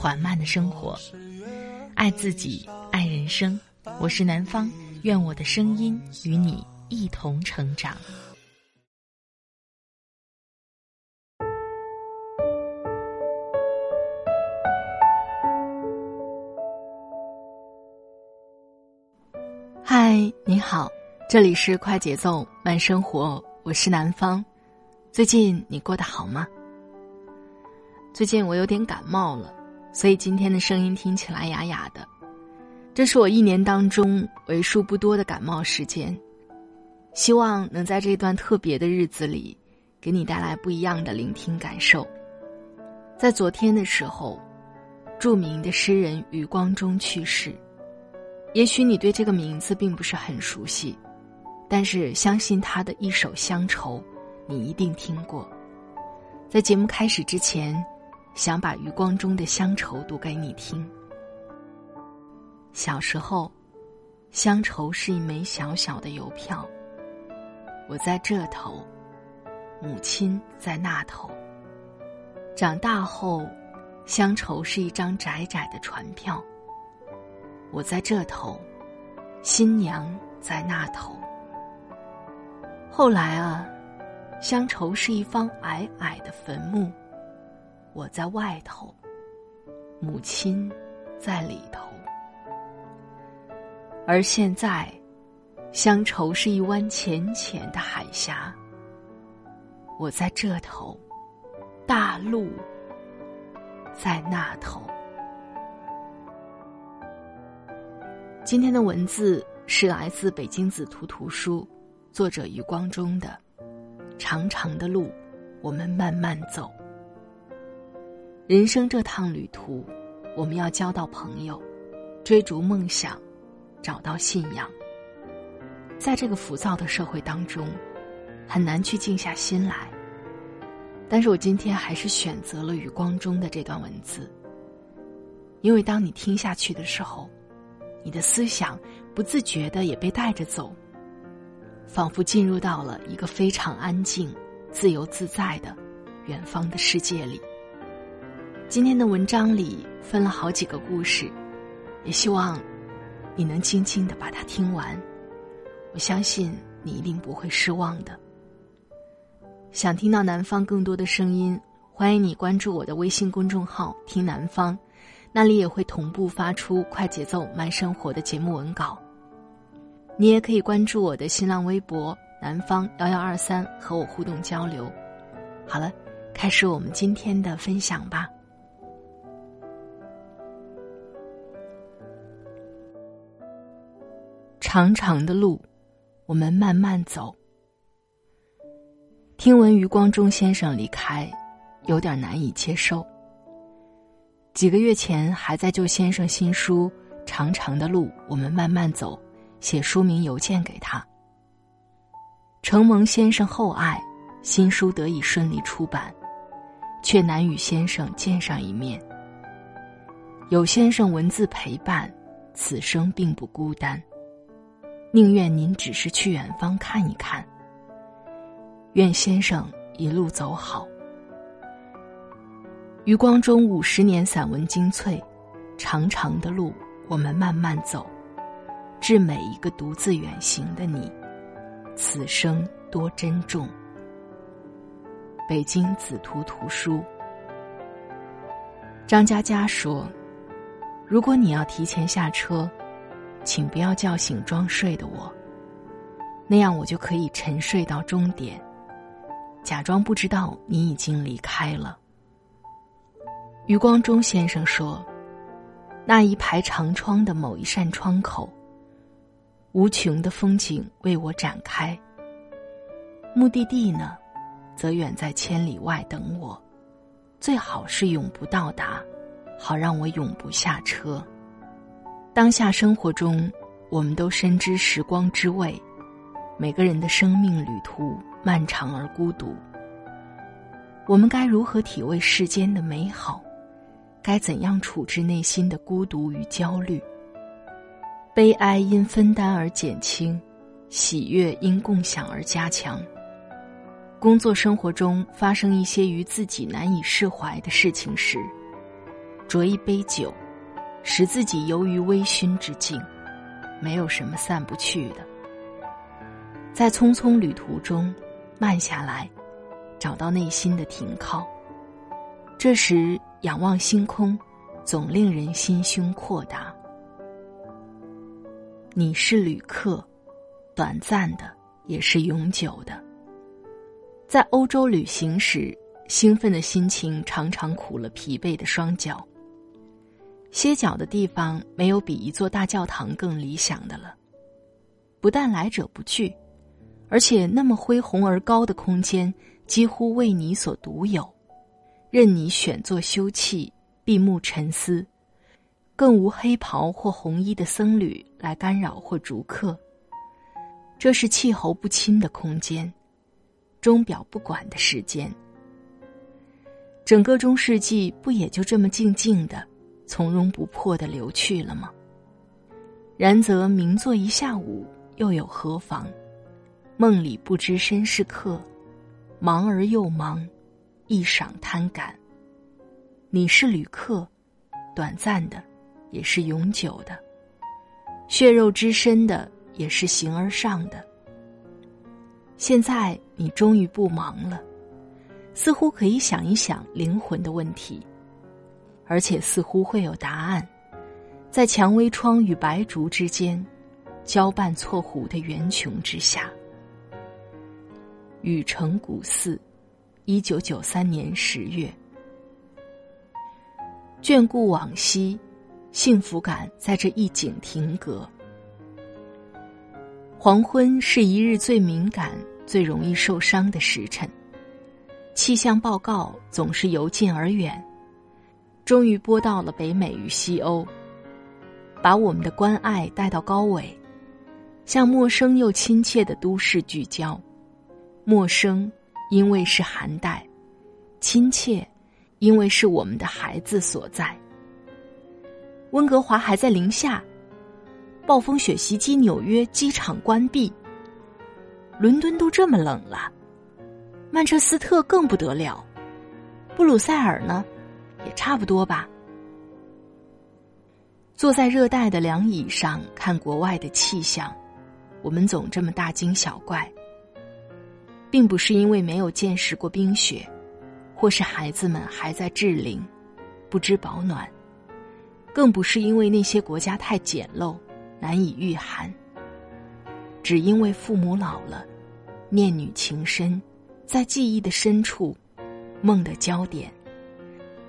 缓慢的生活，爱自己，爱人生。我是南方，愿我的声音与你一同成长。嗨，你好，这里是快节奏慢生活，我是南方。最近你过得好吗？最近我有点感冒了。所以今天的声音听起来哑哑的，这是我一年当中为数不多的感冒时间。希望能在这段特别的日子里，给你带来不一样的聆听感受。在昨天的时候，著名的诗人余光中去世。也许你对这个名字并不是很熟悉，但是相信他的一首《乡愁》，你一定听过。在节目开始之前。想把余光中的乡愁读给你听。小时候，乡愁是一枚小小的邮票。我在这头，母亲在那头。长大后，乡愁是一张窄窄的船票。我在这头，新娘在那头。后来啊，乡愁是一方矮矮的坟墓。我在外头，母亲在里头。而现在，乡愁是一湾浅浅的海峡。我在这头，大陆在那头。今天的文字是来自北京紫图图书，作者余光中的《长长的路，我们慢慢走》。人生这趟旅途，我们要交到朋友，追逐梦想，找到信仰。在这个浮躁的社会当中，很难去静下心来。但是我今天还是选择了余光中的这段文字，因为当你听下去的时候，你的思想不自觉的也被带着走，仿佛进入到了一个非常安静、自由自在的远方的世界里。今天的文章里分了好几个故事，也希望你能静静的把它听完。我相信你一定不会失望的。想听到南方更多的声音，欢迎你关注我的微信公众号“听南方”，那里也会同步发出快节奏慢生活的节目文稿。你也可以关注我的新浪微博“南方幺幺二三”和我互动交流。好了，开始我们今天的分享吧。长长的路，我们慢慢走。听闻余光中先生离开，有点难以接受。几个月前还在就先生新书《长长的路，我们慢慢走》写书名邮件给他。承蒙先生厚爱，新书得以顺利出版，却难与先生见上一面。有先生文字陪伴，此生并不孤单。宁愿您只是去远方看一看。愿先生一路走好。余光中五十年散文精粹，长长的路我们慢慢走，致每一个独自远行的你，此生多珍重。北京紫图图书。张嘉佳说：“如果你要提前下车。”请不要叫醒装睡的我，那样我就可以沉睡到终点，假装不知道你已经离开了。余光中先生说：“那一排长窗的某一扇窗口，无穷的风景为我展开。目的地呢，则远在千里外等我，最好是永不到达，好让我永不下车。当下生活中，我们都深知时光之味，每个人的生命旅途漫长而孤独。我们该如何体味世间的美好？该怎样处置内心的孤独与焦虑？悲哀因分担而减轻，喜悦因共享而加强。工作生活中发生一些与自己难以释怀的事情时，酌一杯酒，使自己游于微醺之境，没有什么散不去的。在匆匆旅途中，慢下来，找到内心的停靠。这时仰望星空，总令人心胸阔达。你是旅客，短暂的，也是永久的。在欧洲旅行时，兴奋的心情常常苦了疲惫的双脚。歇脚的地方没有比一座大教堂更理想的了。不但来者不拒，而且那么恢宏而高的空间几乎为你所独有，任你选座休憩，闭目沉思。更无黑袍或红衣的僧侣来干扰或逐客。这是气候不侵的空间，钟表不管的时间。整个中世纪不也就这么静静的、从容不迫的流去了吗？然则明坐一下午又有何妨？梦里不知身是客，忙而又忙，一晌贪感。你是旅客，短暂的。也是永久的，血肉之身的也是形而上的。现在你终于不忙了，似乎可以想一想灵魂的问题，而且似乎会有答案，在蔷薇窗与白竹之间，交伴错湖的圆穹之下。禹城古寺，一九九三年十月。眷顾往昔。幸福感在这一景停格。黄昏是一日最敏感、最容易受伤的时辰，气象报告总是由近而远，终于播到了北美与西欧，把我们的关爱带到高纬，向陌生又亲切的都市聚焦。陌生，因为是寒带；亲切，因为是我们的孩子所在。温哥华还在零下，暴风雪袭击纽约，机场关闭。伦敦都这么冷了，曼彻斯特更不得了，布鲁塞尔呢，也差不多吧。坐在热带的凉椅上看国外的气象，我们总这么大惊小怪，并不是因为没有见识过冰雪，或是孩子们还在稚龄，不知保暖。更不是因为那些国家太简陋，难以御寒。只因为父母老了，念女情深，在记忆的深处，梦的焦点，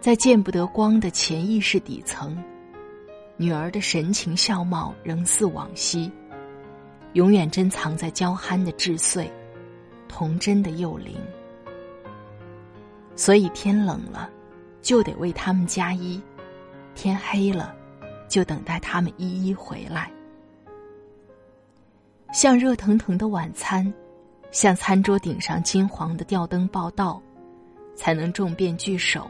在见不得光的潜意识底层，女儿的神情笑貌仍似往昔，永远珍藏在娇憨的稚穗，童真的幼龄。所以天冷了，就得为他们加衣。天黑了，就等待他们一一回来。像热腾腾的晚餐，像餐桌顶上金黄的吊灯报道，才能众变聚首，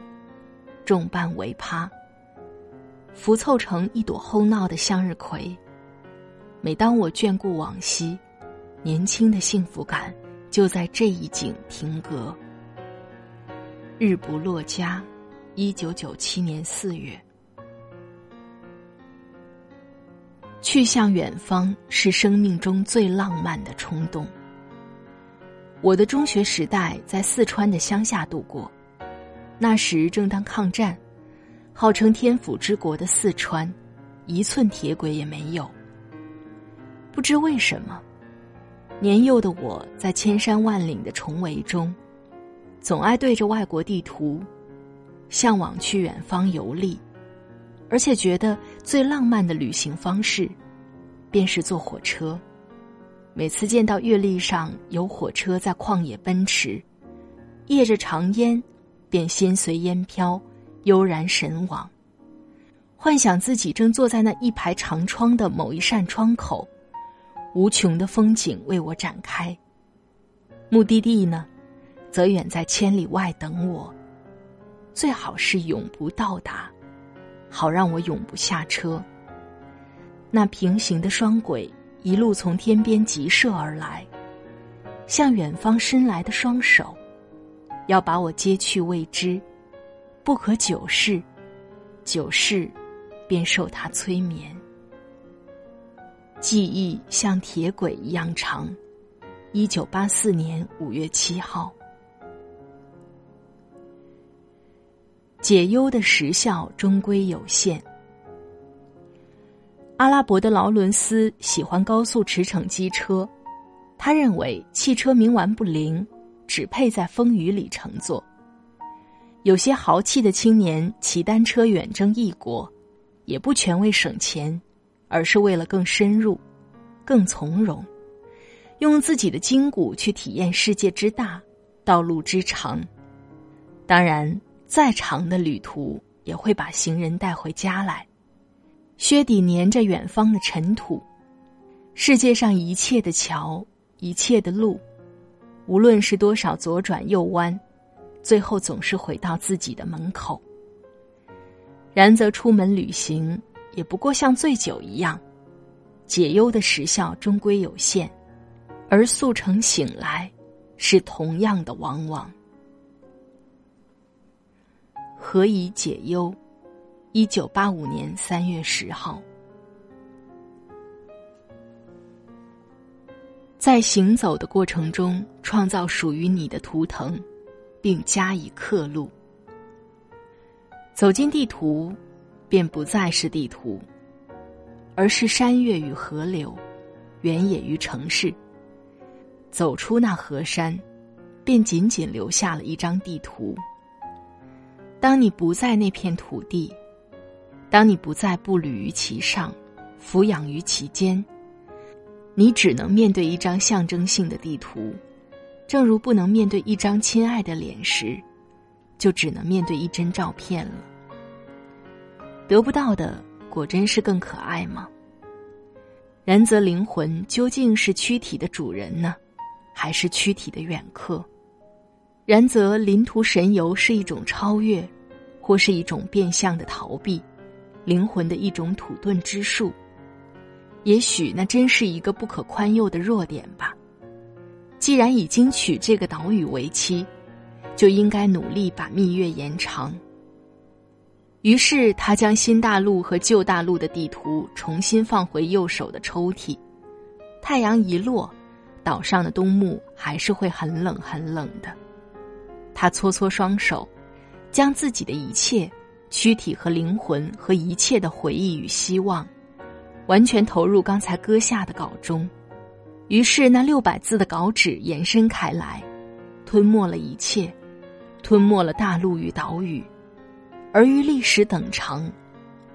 众瓣围趴，浮凑成一朵哄闹的向日葵。每当我眷顾往昔，年轻的幸福感就在这一景停格。日不落家，一九九七年四月。去向远方是生命中最浪漫的冲动。我的中学时代在四川的乡下度过，那时正当抗战，号称天府之国的四川，一寸铁轨也没有。不知为什么，年幼的我在千山万岭的重围中，总爱对着外国地图，向往去远方游历。而且觉得最浪漫的旅行方式，便是坐火车。每次见到月历上有火车在旷野奔驰，曳着长烟，便心随烟飘，悠然神往，幻想自己正坐在那一排长窗的某一扇窗口，无穷的风景为我展开。目的地呢，则远在千里外等我。最好是永不到达，好让我永不下车。那平行的双轨一路从天边急射而来，向远方伸来的双手，要把我接去未知，不可久视，久视，便受他催眠。记忆像铁轨一样长。一九八四年五月七号，解忧的时效终归有限。阿拉伯的劳伦斯喜欢高速驰骋机车，他认为汽车冥顽不灵，只配在风雨里乘坐。有些豪气的青年骑单车远征异国，也不全为省钱，而是为了更深入、更从容，用自己的筋骨去体验世界之大、道路之长。当然，再长的旅途也会把行人带回家来。靴底粘着远方的尘土，世界上一切的桥，一切的路，无论是多少左转右弯，最后总是回到自己的门口。然则出门旅行也不过像醉酒一样，解忧的时效终归有限，而速成醒来，是同样的往往。何以解忧？一九八五年三月十号，在行走的过程中，创造属于你的图腾，并加以刻录。走进地图，便不再是地图，而是山岳与河流，原野与城市。走出那河山，便仅仅留下了一张地图。当你不在那片土地。当你不再步履于其上，俯仰于其间，你只能面对一张象征性的地图，正如不能面对一张亲爱的脸时，就只能面对一帧照片了。得不到的果真是更可爱吗？然则灵魂究竟是躯体的主人呢，还是躯体的远客？然则临途神游是一种超越，或是一种变相的逃避？灵魂的一种土遁之术，也许那真是一个不可宽宥的弱点吧。既然已经娶这个岛屿为妻，就应该努力把蜜月延长。于是他将新大陆和旧大陆的地图重新放回右手的抽屉。太阳一落，岛上的冬木还是会很冷很冷的。他搓搓双手，将自己的一切。躯体和灵魂和一切的回忆与希望，完全投入刚才搁下的稿中。于是那六百字的稿纸延伸开来，吞没了一切，吞没了大陆与岛屿，而于历史等长，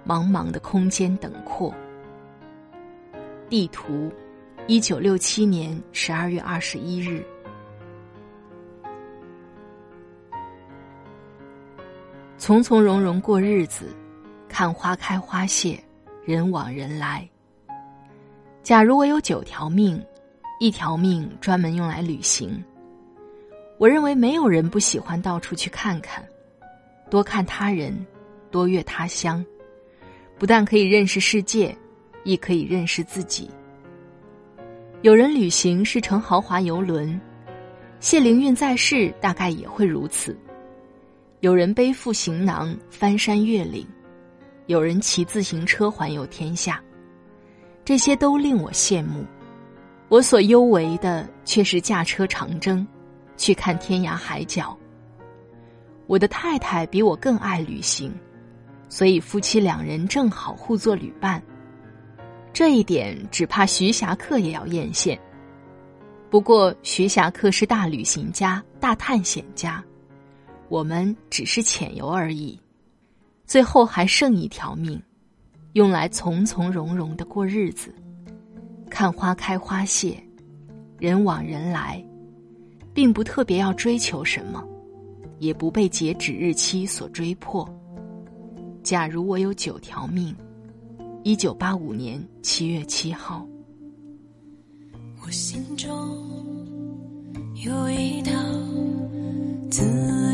茫茫的空间等阔。地图，一九六七年十二月二十一日。从从容容过日子，看花开花谢，人往人来。假如我有九条命，一条命专门用来旅行。我认为没有人不喜欢到处去看看，多看他人，多阅他乡，不但可以认识世界，亦可以认识自己。有人旅行是乘豪华游轮，谢灵运在世大概也会如此。有人背负行囊翻山越岭，有人骑自行车环游天下，这些都令我羡慕。我所优为的却是驾车长征，去看天涯海角。我的太太比我更爱旅行，所以夫妻两人正好互作旅伴。这一点只怕徐霞客也要艳羡。不过徐霞客是大旅行家、大探险家。我们只是浅游而已，最后还剩一条命，用来从从容容的过日子，看花开花谢，人往人来，并不特别要追求什么，也不被截止日期所追迫。假如我有九条命，一九八五年七月七号。我心中有一道自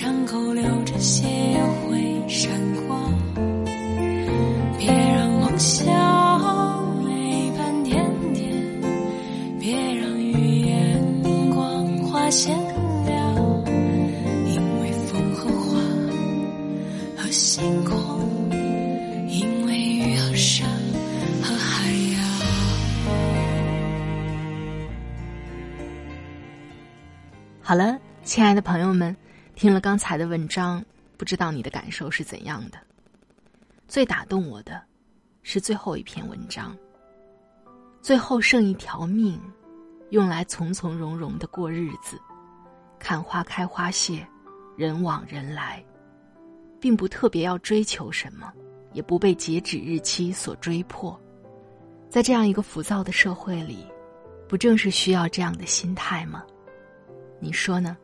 伤口流着血会闪光。别让梦想泪斑点点，别让语言光华显亮，因为风和花和星空，因为雨和山和海洋。好了，亲爱的朋友们，听了刚才的文章，不知道你的感受是怎样的？最打动我的，是最后一篇文章。最后剩一条命，用来从从容容的过日子，看花开花谢，人往人来，并不特别要追求什么，也不被截止日期所追迫。在这样一个浮躁的社会里，不正是需要这样的心态吗？你说呢？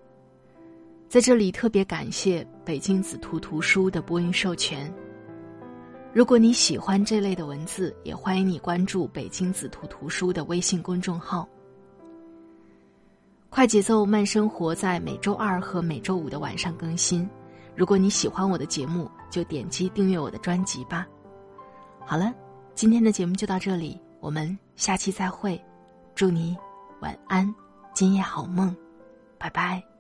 在这里特别感谢北京紫图图书的播音授权。如果你喜欢这类的文字，也欢迎你关注北京紫图图书的微信公众号。快节奏慢生活在每周二和每周五的晚上更新。如果你喜欢我的节目，就点击订阅我的专辑吧。好了，今天的节目就到这里，我们下期再会。祝你晚安，今夜好梦。拜拜。